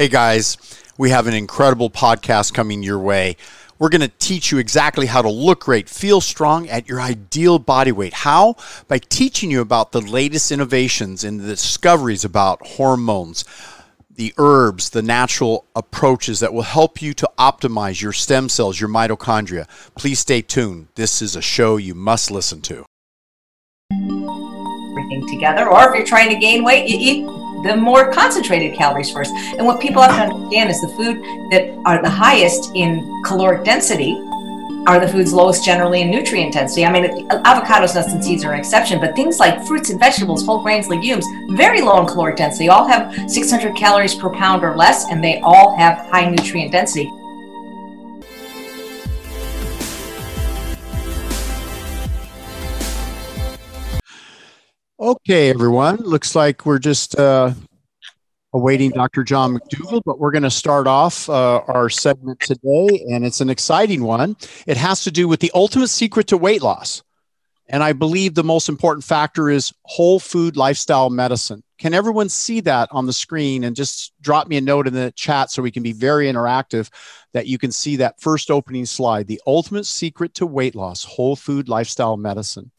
Hey guys, we have an incredible podcast coming your way. We're going to teach you exactly how to look great, feel strong at your ideal body weight. How? By teaching you about the latest innovations and the discoveries about hormones, the herbs, the natural approaches that will help you to optimize your stem cells, your mitochondria. Please stay tuned. This is a show you must listen to. Everything together, or if you're trying to gain weight, you eat the more concentrated calories first. And what people have to understand is the food that are the highest in caloric density are the foods lowest generally in nutrient density. I mean, avocados, nuts, and seeds are an exception, but things like fruits and vegetables, whole grains, legumes, very low in caloric density, all have 600 calories per pound or less, and they all have high nutrient density. Okay, everyone. Looks like we're just uh, awaiting Dr. John McDougall, but we're going to start off uh, our segment today, and it's an exciting one. It has to do with the ultimate secret to weight loss. And I believe the most important factor is whole food lifestyle medicine. Can everyone see that on the screen? And just drop me a note in the chat so we can be very interactive that you can see that first opening slide the ultimate secret to weight loss, whole food lifestyle medicine.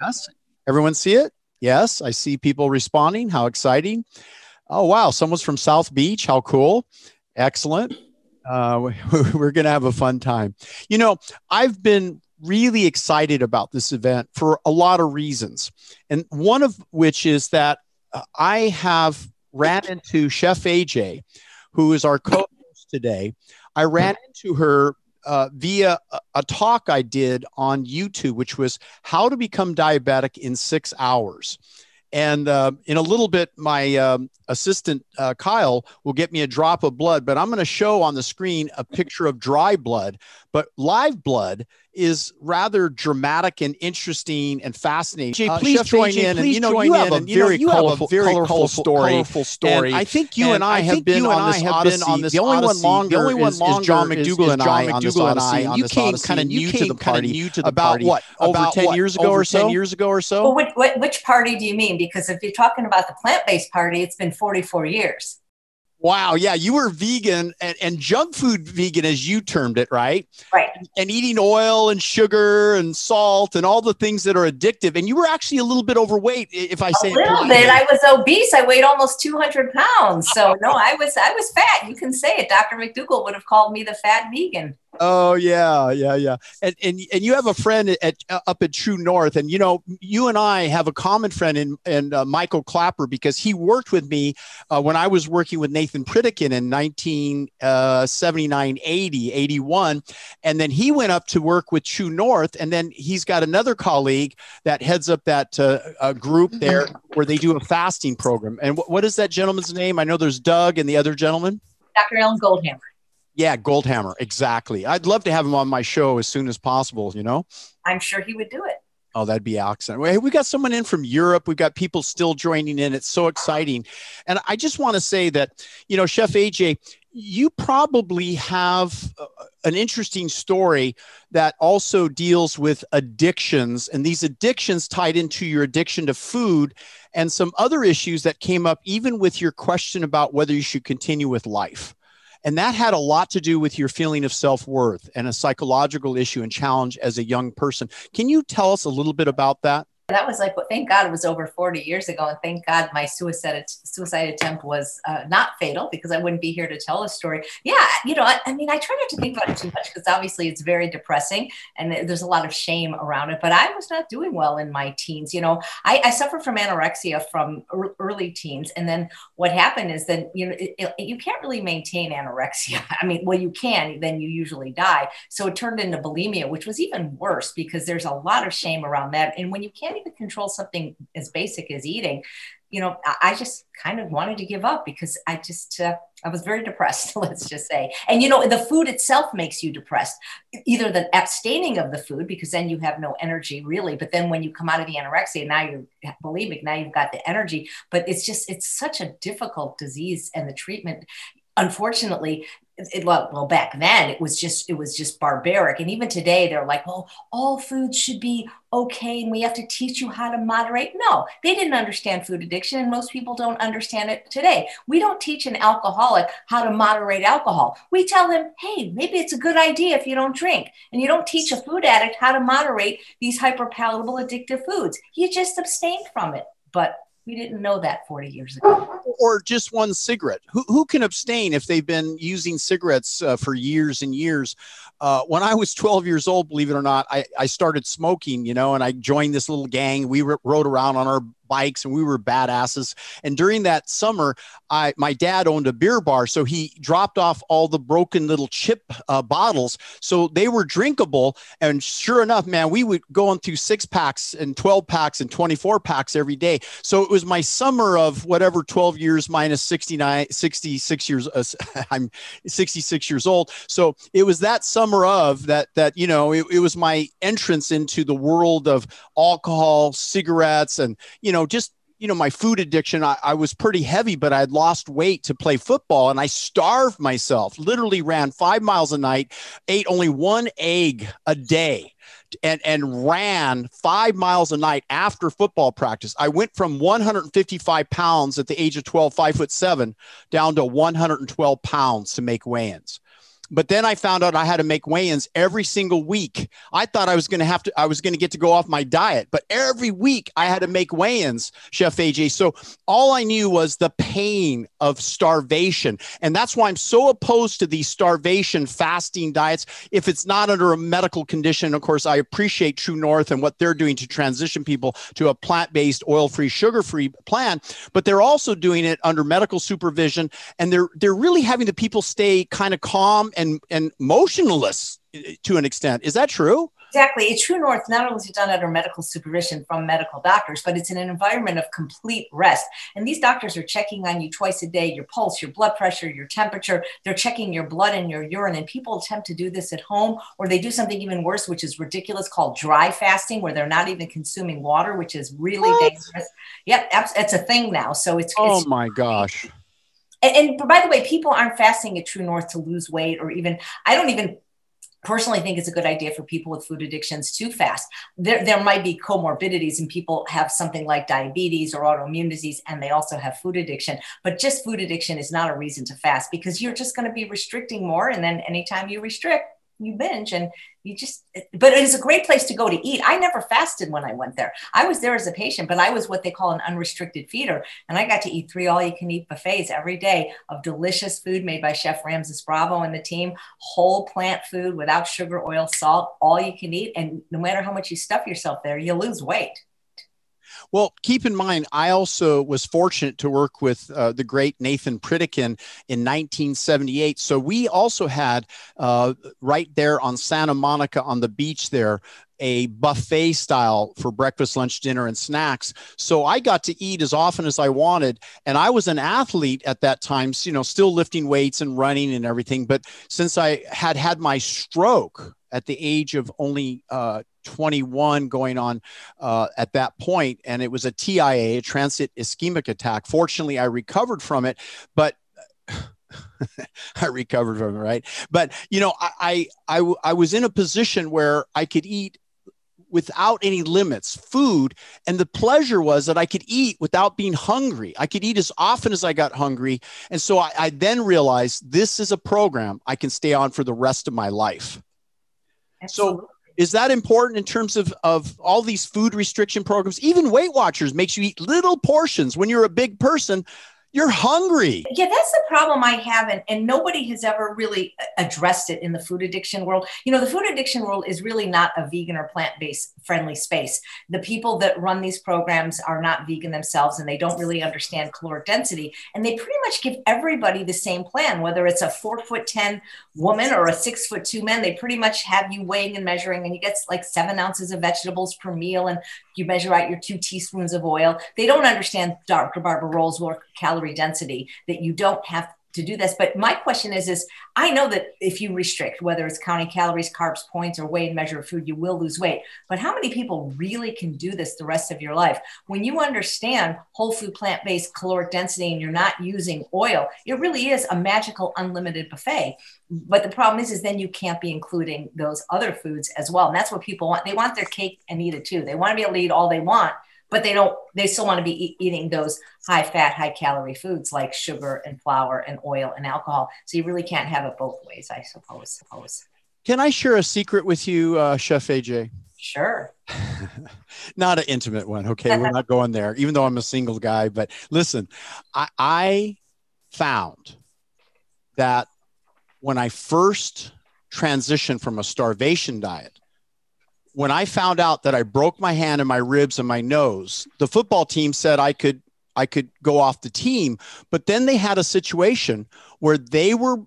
Yes. Everyone see it? Yes, I see people responding. How exciting. Oh, wow. Someone's from South Beach. How cool. Excellent. Uh, we're going to have a fun time. You know, I've been really excited about this event for a lot of reasons. And one of which is that uh, I have ran into Chef AJ, who is our co host today. I ran into her uh, via a, talk I did on YouTube, which was how to become diabetic in six hours. And uh, in a little bit, my um, assistant uh, Kyle will get me a drop of blood, but I'm going to show on the screen a picture of dry blood. But live blood is rather dramatic and interesting and fascinating. Jay, uh, please Chef join AJ, in. And, you know, join you have in, a and, you know, very you have a colorful, very colorful, colorful story. colorful story. And I think you and, And I I have been and on I this have odyssey. been on this the only one longer The only one is, longer is John is- McDougall and I on this McDougall and odyssey. I on you came kind of new to the party. new to the about what? About About 10 years ago or so? 10 years ago or so? Well, which, which, which party do you mean? Because if you're talking about the plant based party, it's been 44 years. Wow. Yeah. You were vegan and, and junk food vegan, as you termed it, right? Right. And eating oil and sugar and salt and all the things that are addictive. And you were actually a little bit overweight, if I say a it little bit. I was obese. I weighed almost 200 pounds. So no, I was I was fat. You can say it. Dr. McDougall would have called me the fat vegan. Oh yeah, yeah, yeah. And and and you have a friend at, at up at True North, and you know you and I have a common friend in in uh, Michael Klaper because he worked with me uh, when I was working with Nathan Pritikin in 1979, 80, 81, and then he went up to work with True North, and then he's got another colleague that heads up that uh, uh, group there where they do a fasting program. And wh- what is that gentleman's name? I know there's Doug and the other gentleman. Dr. Alan Goldhamer. Yeah, Goldhamer. Exactly. I'd love to have him on my show as soon as possible, you know? I'm sure he would do it. Oh, that'd be excellent. Hey, we got someone in from Europe. We've got people still joining in. It's so exciting. And I just want to say that, you know, Chef AJ, you probably have uh, an interesting story that also deals with addictions and these addictions tied into your addiction to food and some other issues that came up even with your question about whether you should continue with life. And that had a lot to do with your feeling of self worth and a psychological issue and challenge as a young person. Can you tell us a little bit about that? That was like, well, thank God it was over 40 years ago. And thank God my suicide, suicide attempt was uh, not fatal because I wouldn't be here to tell the story. Yeah, you know, I, I mean, I try not to think about it too much because obviously it's very depressing and there's a lot of shame around it. But I was not doing well in my teens. You know, I, I suffered from anorexia from early teens. And then what happened is that, you know, it, it, you can't really maintain anorexia. I mean, well, you can, then you usually die. So it turned into bulimia, which was even worse because there's a lot of shame around that. And when you can't even control something as basic as eating, you know, I, I just kind of wanted to give up because I just, uh, I was very depressed, let's just say. And, you know, the food itself makes you depressed, either the abstaining of the food, because then you have no energy really. But then when you come out of the anorexia, now you're bulimic, now you've got the energy. But it's just, it's such a difficult disease and the treatment unfortunately it, well, well, back then it was just it was just barbaric, and even today they're like, well, all foods should be okay, and we have to teach you how to moderate. No, they didn't understand food addiction, and most people don't understand it today. We don't teach an alcoholic how to moderate alcohol. We tell them, hey, maybe it's a good idea if you don't drink, and you don't teach a food addict how to moderate these hyperpalatable addictive foods. You just abstain from it, but we didn't know that 40 years ago. Or just one cigarette. Who, who can abstain if they've been using cigarettes uh, for years and years? Uh, when I was 12 years old, believe it or not, I, I started smoking, you know, and I joined this little gang. We rode around on our bikes and we were badasses. And during that summer, I my dad owned a beer bar, so he dropped off all the broken little chip uh, bottles, so they were drinkable. And sure enough, man, we would go on through six packs and twelve packs and twenty four packs every day. So it was my summer of whatever twelve years minus 69, 66 years. Uh, I'm sixty six years old, so it was that summer of that that you know it, it was my entrance into the world of alcohol, cigarettes, and you know just you know my food addiction I, I, was pretty heavy but i had lost weight to play football and i starved myself literally ran five miles a night ate only one egg a day and and ran five miles a night after football practice. I went from 155 pounds at the age of 12 five foot seven down to 112 pounds to make weigh-ins but then I found out I had to make weigh-ins every single week. I thought I was going to have to, I was going to get to go off my diet, but every week I had to make weigh-ins, Chef AJ. So all I knew was the pain of starvation. And that's why I'm so opposed to these starvation fasting diets. If it's not under a medical condition, of course, I appreciate True North and what they're doing to transition people to a plant-based, oil-free, sugar-free plan, but they're also doing it under medical supervision. And they're, they're really having the people stay kind of calm and and motionless uh, to an extent. Is that true? Exactly. It's True North not only is it done under medical supervision from medical doctors, but it's in an environment of complete rest. And these doctors are checking on you twice a day your pulse, your blood pressure, your temperature. They're checking your blood and your urine. And people attempt to do this at home, or they do something even worse, which is ridiculous, called dry fasting, where they're not even consuming water, which is really what? dangerous. Yep, it's a thing now. So it's. Oh it's, my gosh and, and by the way, people aren't fasting at True North to lose weight or even, I don't even personally think it's a good idea for people with food addictions to fast. There, there might be comorbidities and people have something like diabetes or autoimmune disease and they also have food addiction. But just food addiction is not a reason to fast because you're just going to be restricting more. And then anytime you restrict, you binge and you just but it is a great place to go to eat. I never fasted when i went there. I was there as a patient but i was what they call an unrestricted feeder. And i got to eat three all you can eat buffets every day of delicious food made by chef ramses bravo and the team. Whole plant food without sugar oil salt all you can eat. And no matter how much you stuff yourself there you lose weight well, keep in mind, I also was fortunate to work with uh, the great Nathan Pritikin in 1978. So we also had uh, right there on Santa Monica on the beach there a buffet style for breakfast, lunch, dinner, and snacks. So I got to eat as often as I wanted. And I was an athlete at that time, you know, still lifting weights and running and everything. But since I had had my stroke at the age of only uh, 21 going on uh, at that point, and it was a TIA, a transit ischemic attack. Fortunately, I recovered from it, but I recovered from it, right? But you know, I, I I I was in a position where I could eat without any limits food and the pleasure was that i could eat without being hungry i could eat as often as i got hungry and so I, I then realized this is a program i can stay on for the rest of my life Absolutely. so is that important in terms of of all these food restriction programs even weight watchers makes you eat little portions when you're a big person you're hungry. Yeah, that's the problem I have. And, and nobody has ever really uh, addressed it in the food addiction world. You know, the food addiction world is really not a vegan or plant based friendly space. The people that run these programs are not vegan themselves and they don't really understand caloric density. And they pretty much give everybody the same plan, whether it's a four foot 10 woman or a six foot two man. They pretty much have you weighing and measuring, and you get like seven ounces of vegetables per meal and you measure out your two teaspoons of oil. They don't understand Dr. Barbara Rolls work calorie density that you don't have to do this. But my question is, is I know that if you restrict, whether it's counting calories, carbs, points, or weigh and measure of food, you will lose weight. But how many people really can do this the rest of your life? When you understand whole food, plant-based caloric density, and you're not using oil, it really is a magical unlimited buffet. But the problem is, is then you can't be including those other foods as well. And that's what people want. They want their cake and eat it too. They want to be able to eat all they want but they don't they still want to be e- eating those high fat high calorie foods like sugar and flour and oil and alcohol. So you really can't have it both ways i suppose suppose. Can i share a secret with you uh, chef aj sure. Not an intimate one okay? We're not going there even though i'm a single guy but listen i, I found that when i first transitioned from a starvation diet when I found out that I broke my hand and my ribs and my nose, the football team said I could I could go off the team, but then they had a situation where they were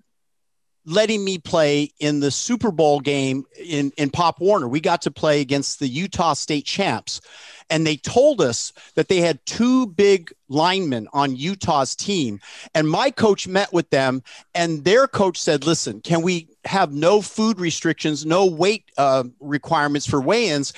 letting me play in the Super Bowl game in in Pop Warner. We got to play against the Utah State champs. And they told us that they had two big linemen on Utah's team. And my coach met with them, and their coach said, Listen, can we have no food restrictions, no weight uh, requirements for weigh ins?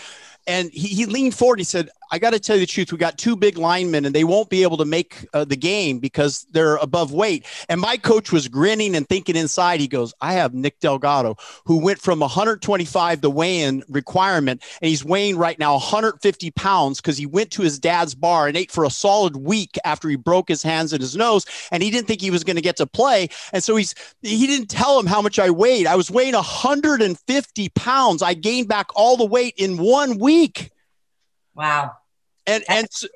And he, he leaned forward. He said, I got to tell you the truth. We got two big linemen, and they won't be able to make uh, the game because they're above weight. And my coach was grinning and thinking inside. He goes, "I have Nick Delgado, who went from 125 the weigh-in requirement, and he's weighing right now 150 pounds because he went to his dad's bar and ate for a solid week after he broke his hands and his nose, and he didn't think he was going to get to play. And so he's he didn't tell him how much I weighed. I was weighing 150 pounds. I gained back all the weight in one week." Wow. And and so,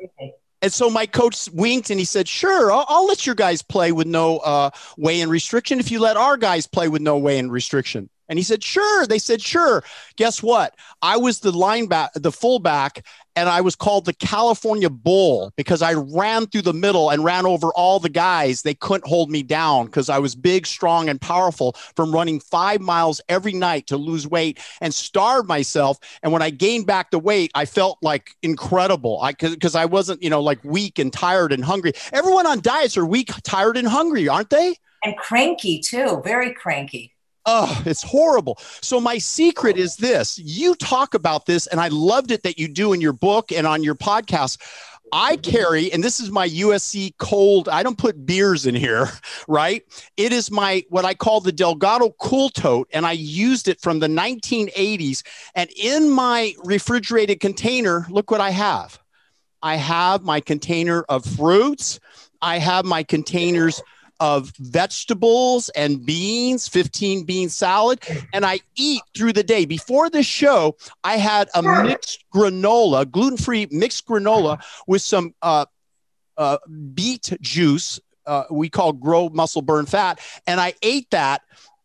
and so my coach winked and he said, "Sure, I'll, I'll let your guys play with no uh, weigh-in restriction if you let our guys play with no weigh-in restriction." And he said, "Sure." They said, "Sure." Guess what? I was the linebacker, the fullback, and I was called the California Bull because I ran through the middle and ran over all the guys. They couldn't hold me down because I was big, strong, and powerful from running five miles every night to lose weight and starve myself. And when I gained back the weight, I felt like incredible. I because I wasn't, you know, like weak and tired and hungry. Everyone on diets are weak, tired, and hungry, aren't they? And cranky too, very cranky. Oh, it's horrible. So, my secret is this you talk about this, and I loved it that you do in your book and on your podcast. I carry, and this is my USC cold, I don't put beers in here, right? It is my what I call the Delgado Cool Tote, and I used it from the 1980s. And in my refrigerated container, look what I have. I have my container of fruits. I have my containers of vegetables and beans, 15 bean salad, and I eat through the day. Before the show, I had a mixed granola, gluten free mixed granola with some uh, uh, beet juice. Uh, we call grow muscle burn fat. And I ate that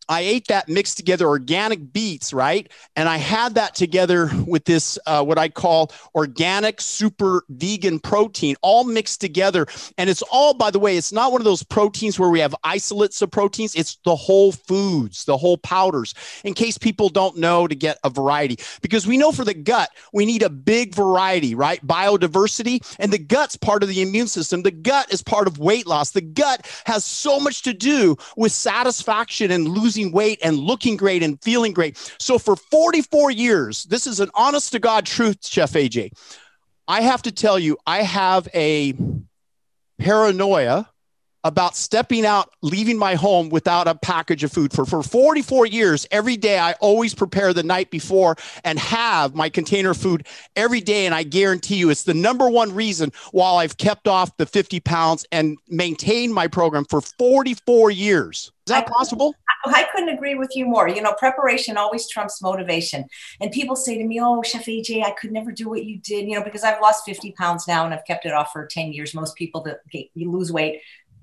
I ate that mixed together organic beets, right? And I had that together with this, uh, what I call organic super vegan protein, all mixed together. And it's all, by the way, it's not one of those proteins where we have isolates of proteins. It's the whole foods, the whole powders, in case people don't know to get a variety. Because we know for the gut, we need a big variety, right? Biodiversity. And the gut's part of the immune system. The gut is part of weight loss. The gut has so much to do with satisfaction and losing losing weight and looking great and feeling great. So for 44 years, this is an honest to God truth, Chef AJ. I have to tell you, I have a paranoia about stepping out, leaving my home without a package of food. For, for 44 years, every day I always prepare the night before and have my container of food every day. And I guarantee you it's the number one reason why I've kept off the 50 pounds and maintained my program for 44 years. Is that possible? I couldn't agree with you more. You know, preparation always trumps motivation. And people say to me, Oh, Chef AJ, I could never do what you did, you know, because I've lost 50 pounds now and I've kept it off for 10 years. Most people that you lose weight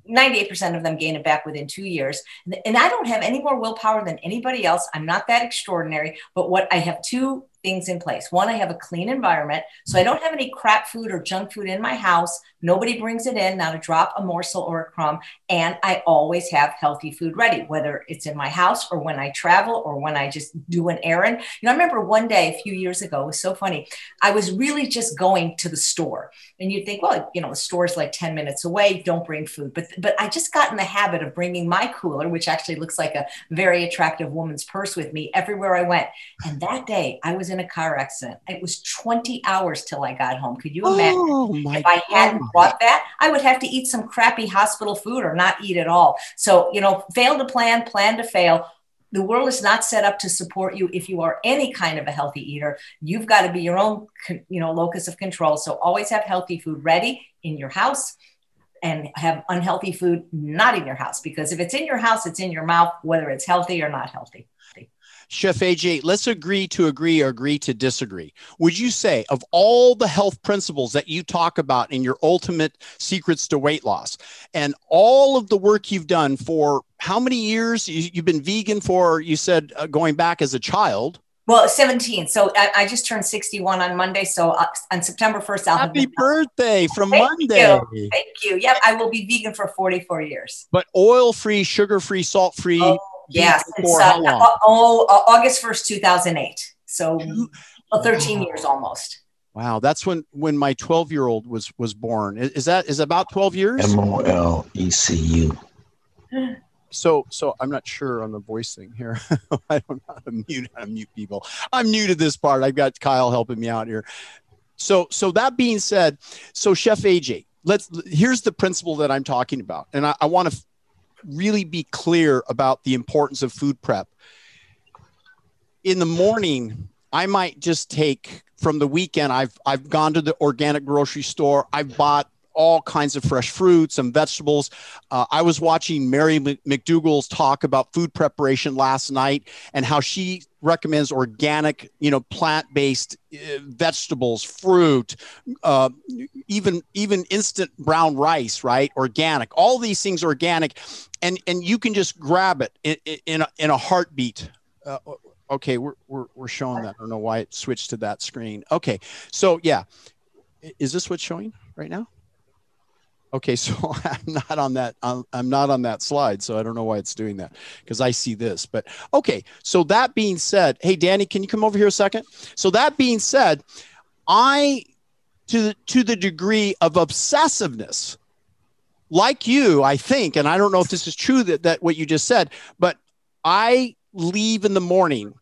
98% of them gain it back within two years. And I don't have any more willpower than anybody else. I'm not that extraordinary, but what I have two things in place. One, I have a clean environment. So I don't have any crap food or junk food in my house. Nobody brings it in, not a drop, a morsel, or a crumb. And I always have healthy food ready, whether it's in my house or when I travel or when I just do an errand. You know, I remember one day a few years ago, it was so funny. I was really just going to the store. And you'd think, well, you know, the store's like 10 minutes away, don't bring food. But but I just got in the habit of bringing my cooler, which actually looks like a very attractive woman's purse with me everywhere I went. And that day I was in a car accident. It was 20 hours till I got home. Could you imagine? Oh, if I hadn't Brought that, I would have to eat some crappy hospital food or not eat at all. So, you know, fail to plan, plan to fail. The world is not set up to support you if you are any kind of a healthy eater. You've got to be your own you know locus of control. So always have healthy food ready in your house and have unhealthy food not in your house because if it's in your house it's in your mouth whether it's healthy or not healthy Chef AJ, let's agree to agree or agree to disagree. Would you say, of all the health principles that you talk about in your ultimate secrets to weight loss, and all of the work you've done for how many years? You, have been vegan for, you said, uh, going back as a child. Well, 17. So I, I, just turned 61 on Monday. So uh, on September 1st, I'll Happy birthday from Thank Monday. You. Thank you. Yep. I will be vegan for 44 years. But oil free, sugar free, salt free. Oh, yes. For uh, how long? Oh, uh, August 1st, 2008. So well, 13 wow. years almost. Wow, that's when when my 12 year old was was born. Is, is that is about 12 years? M O L E C U. So, so I'm not sure on the voice thing here. I don't know how to mute, how to mute people. I'm new to this part. I've got Kyle helping me out here. So, so that being said, so Chef AJ, let's here's the principle that I'm talking about, and I, I want to really be clear about the importance of food prep. In the morning, I might just take from the weekend. I've I've gone to the organic grocery store. I've bought all kinds of fresh fruits and vegetables. Uh, I was watching Mary McDougall's talk about food preparation last night and how she recommends organic, you know, plant-based uh, vegetables, fruit, uh, even even instant brown rice, right? Organic. All these things organic, and and you can just grab it in in a, in a heartbeat. Uh, okay, we're, we're we're showing that. I don't know why it switched to that screen. Okay, so yeah, is this what's showing right now? Okay, so I'm not on that. I'm, I'm not on that slide, so I don't know why it's doing that because I see this. But okay, so that being said, hey Danny, can you come over here a second? So that being said, I to to the degree of obsessiveness, like you, I think, and I don't know if this is true that that what you just said, but I leave in the morning,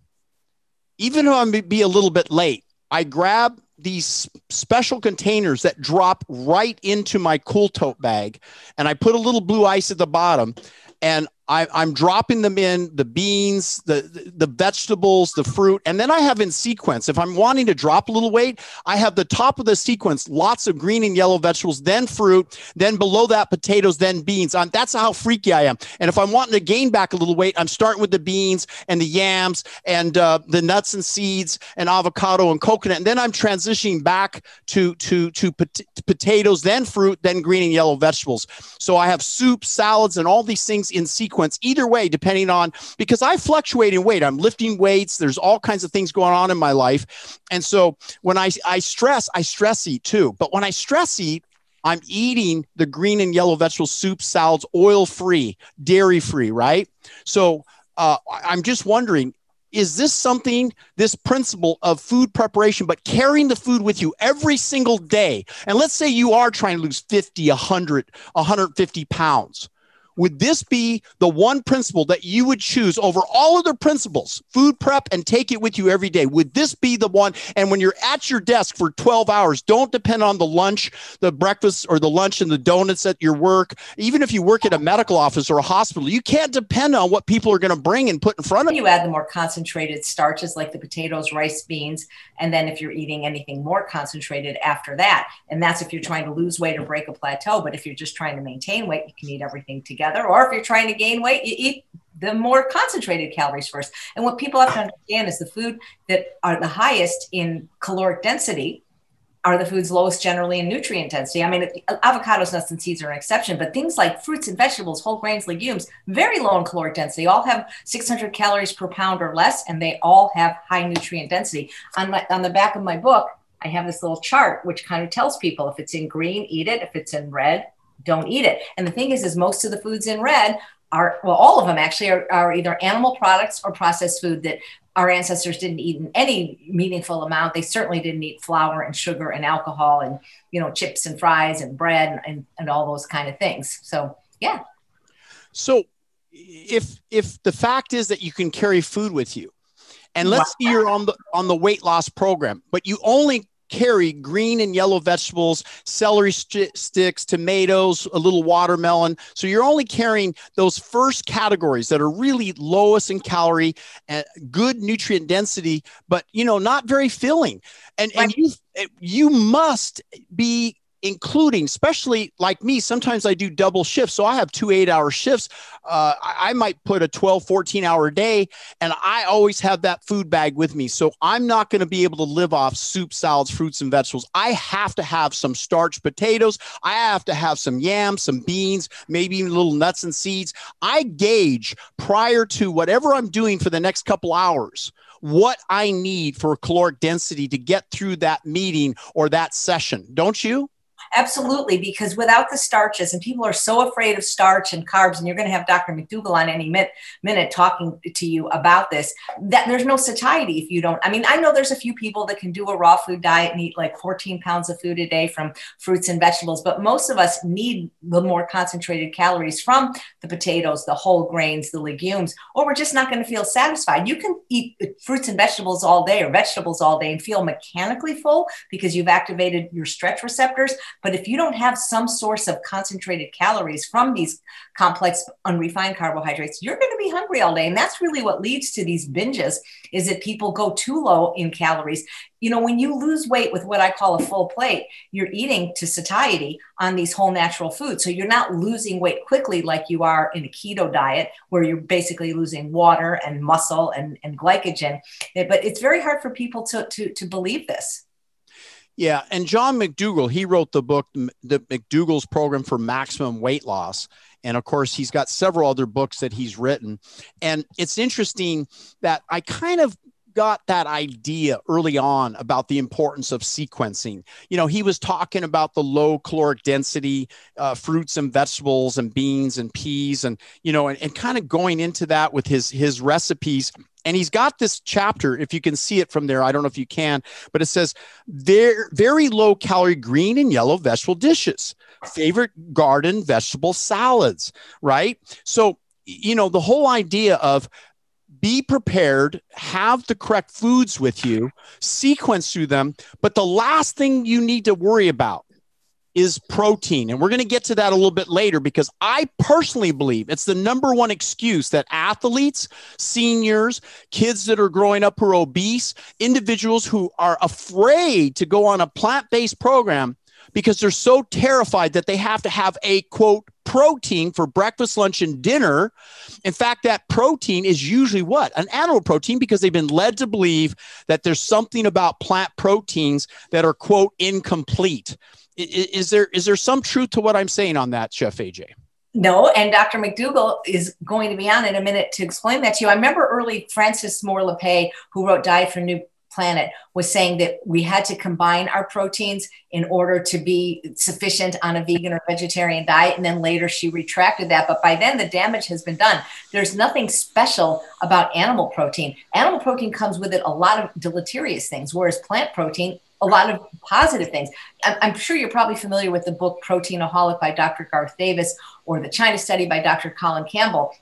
even though I'm be a little bit late. I grab these special containers that drop right into my cool tote bag and I put a little blue ice at the bottom and I, am dropping them in the beans, the, the vegetables, the fruit, and then I have in sequence. If I'm wanting to drop a little weight, I have the top of the sequence, lots of green and yellow vegetables, then fruit, then below that potatoes, then beans. I'm, that's how freaky I am. And if I'm wanting to gain back a little weight, I'm starting with the beans and the yams and uh, the nuts and seeds and avocado and coconut, and then I'm transitioning back to to to pot- potatoes, then fruit, then green and yellow vegetables. So I have soup, salads, and all these things in sequence sequence either way, depending on because I fluctuate in weight. I'm lifting weights. There's all kinds of things going on in my life. And so when I, I stress, I stress eat too. But when I stress eat, I'm eating the green and yellow vegetable soup, salads, oil free, dairy free, right? So uh, I'm just wondering is this something, this principle of food preparation, but carrying the food with you every single day? And let's say you are trying to lose 50, 100, 150 pounds would this be the one principle that you would choose over all other principles, food prep, and take it with you every day? Would this be the one? And when you're at your desk for 12 hours, don't depend on the lunch, the breakfast, or the lunch and the donuts at your work. Even if you work at a medical office or a hospital, you can't depend on what people are going to bring and put in front of you. You add the more concentrated starches like the potatoes, rice, beans, and then if you're eating anything more concentrated after that, and that's if you're trying to lose weight or break a plateau. But if you're just trying to maintain weight, you can eat everything together together. Or if you're trying to gain weight, you eat the more concentrated calories first. And what people have to understand is the food that are the highest in caloric density are the foods lowest generally in nutrient density. I mean, avocados, nuts, and seeds are an exception, but things like fruits and vegetables, whole grains, legumes, very low in caloric density, all have 600 calories per pound or less, and they all have high nutrient density. On my on the back of my book, I have this little chart which kind of tells people if it's in green, eat it. If it's in red, don't eat it. And the thing is, is most of the foods in red are well, all of them actually are, are either animal products or processed food that our ancestors didn't eat in any meaningful amount. They certainly didn't eat flour and sugar and alcohol and you know chips and fries and bread and, and, and all those kind of things. So yeah. So if if the fact is that you can carry food with you, and let's wow. say you're on the on the weight loss program, but you only carry green and yellow vegetables, celery st- sticks, tomatoes, a little watermelon. So you're only carrying those first categories that are really lowest in calorie and good nutrient density, but you know, not very filling. And and you eh, you must be including, especially like me, sometimes I do double shifts. So I have two eight hour shifts. Uh, I might put a 12, 14 hour day, and I always have that food bag with me. So I'm not going to be able to live off soup, salads, fruits, and vegetables. I have to have some starch potatoes. I have to have some yams, some beans, maybe even little nuts and seeds. I gauge prior to whatever I'm doing for the next couple hours what I need for caloric density to get through that meeting or that session. Don't you? Absolutely, because without the starches, and people are so afraid of starch and carbs, and you're going to have Dr. McDougall on any minute, minute talking to you about this, that there's no satiety if you don't. I mean, I know there's a few people that can do a raw food diet and eat like 14 pounds of food a day from fruits and vegetables, but most of us need the more concentrated calories from the potatoes, the whole grains, the legumes, or we're just not going to feel satisfied. You can eat fruits and vegetables all day or vegetables all day and feel mechanically full because you've activated your stretch receptors but if you don't have some source of concentrated calories from these complex unrefined carbohydrates, you're going to be hungry all day. And that's really what leads to these binges is that people go too low in calories. You know, when you lose weight with what I call a full plate, you're eating to satiety on these whole natural foods. So you're not losing weight quickly like you are in a keto diet where you're basically losing water and muscle and, and glycogen. But it's very hard for people to, to, to believe this. Yeah, and John McDougall, he wrote the book, the McDougall's Program for Maximum Weight Loss. And of course, he's got several other books that he's written. And it's interesting that I kind of got that idea early on about the importance of sequencing. You know, he was talking about the low caloric density uh, fruits and vegetables and beans and peas, and you know, and, and kind of going into that with his his recipes and he's got this chapter, if you can see it from there, I don't know if you can, but it says very, very low calorie green and yellow vegetable dishes, favorite garden vegetable salads, right? So, you know, the whole idea of be prepared, have the correct foods with you, sequence through them. But the last thing you need to worry about is protein. And we're going to get to that a little bit later because I personally believe it's the number one excuse that athletes, seniors, kids that are growing up who are obese, individuals who are afraid to go on a plant based program because they're so terrified that they have to have a quote protein for breakfast, lunch, and dinner. In fact, that protein is usually what? An animal protein because they've been led to believe that there's something about plant proteins that are quote incomplete is there is there some truth to what I'm saying on that, Chef AJ? No, and Dr. McDougall is going to be on in a minute to explain that to you. I remember early Frances Moore Lappé, who wrote Diet for New Planet, was saying that we had to combine our proteins in order to be sufficient on a vegan or vegetarian diet. And then later she retracted that. But by then, the damage has been done. There's nothing special about animal protein. Animal protein comes with it a lot of deleterious things, whereas plant protein a lot of positive things. I'm sure you're probably familiar with the book Proteinaholic by Dr. Garth Davis or the China Study by Dr. Colin Campbell.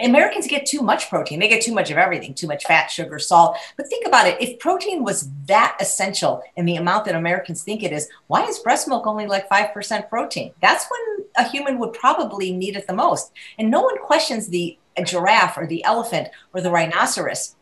Americans get too much protein. They get too much of everything, too much fat, sugar, salt. But think about it. If protein was that essential in the amount that Americans think it is, why is breast milk only like 5% protein? That's when a human would probably need it the most. And no one questions the giraffe or the elephant or the rhinoceros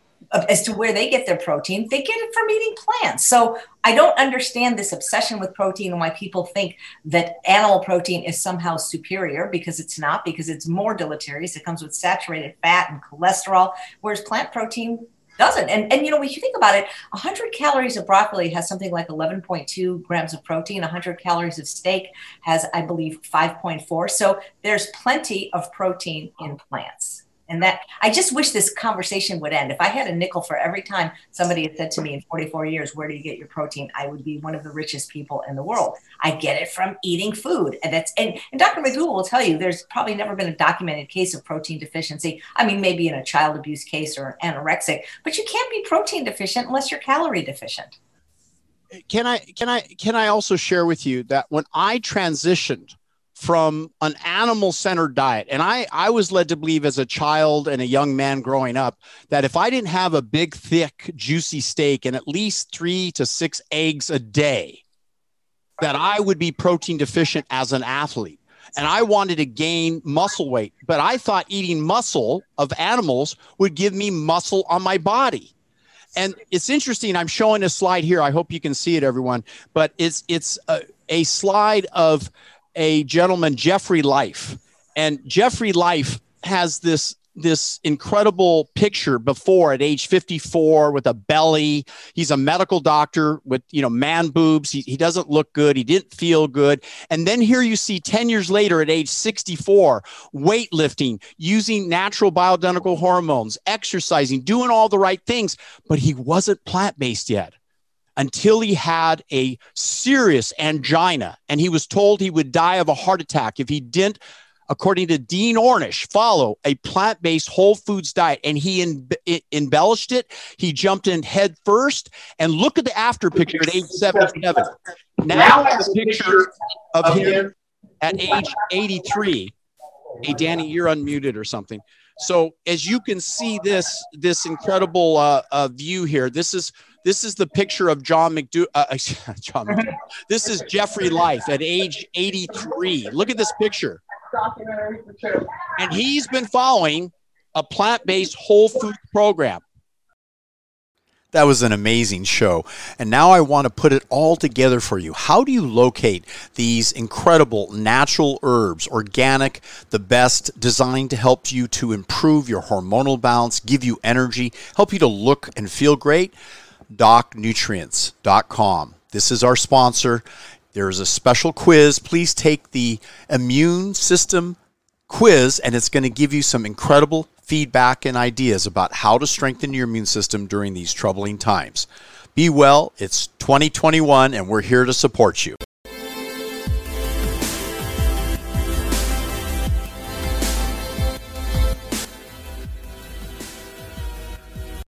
as to where they get their protein. They get it from eating plants. So I don't understand this obsession with protein and why people think that animal protein is somehow superior because it's not, because it's more deleterious. It comes with saturated fat and cholesterol, whereas plant protein doesn't. And, and you know, when you think about it, 100 calories of broccoli has something like 11.2 grams of protein. 100 calories of steak has, I believe, 5.4. So there's plenty of protein in plants. And that I just wish this conversation would end. If I had a nickel for every time somebody had said to me in 44 years, Where do you get your protein? I would be one of the richest people in the world. I get it from eating food. And that's and, and Dr. McDougall will tell you there's probably never been a documented case of protein deficiency. I mean, maybe in a child abuse case or anorexic, but you can't be protein deficient unless you're calorie deficient. Can I can I can I also share with you that when I transitioned from an animal centered diet. And I, I was led to believe as a child and a young man growing up that if I didn't have a big, thick, juicy steak and at least three to six eggs a day, that I would be protein deficient as an athlete. And I wanted to gain muscle weight, but I thought eating muscle of animals would give me muscle on my body. And it's interesting. I'm showing a slide here. I hope you can see it, everyone. But it's it's a, a slide of a gentleman, Jeffrey Life. And Jeffrey Life has this this incredible picture before at age 54 with a belly. He's a medical doctor with you know man boobs. He, he doesn't look good. He didn't feel good. And then here you see 10 years later at age 64 weightlifting using natural bioidentical hormones exercising doing all the right things. But he wasn't plant-based yet until he had a serious angina and he was told he would die of a heart attack if he didn't according to Dean Ornish, follow a plant based whole foods diet. And he embellished it. He jumped in head first. And look at the after picture at age 77. Now, the picture of him at age 83. Hey, Danny, you're unmuted or something. So as you can see this this incredible uh, uh, view here, this is this is the picture of John McDo. Uh, this is Jeffrey Life at age 83. Look at this picture. And he's been following a plant-based whole food program. That was an amazing show. And now I want to put it all together for you. How do you locate these incredible natural herbs, organic, the best, designed to help you to improve your hormonal balance, give you energy, help you to look and feel great? docnutrients.com. This is our sponsor. There's a special quiz. Please take the immune system quiz, and it's going to give you some incredible feedback and ideas about how to strengthen your immune system during these troubling times. Be well, it's 2021, and we're here to support you.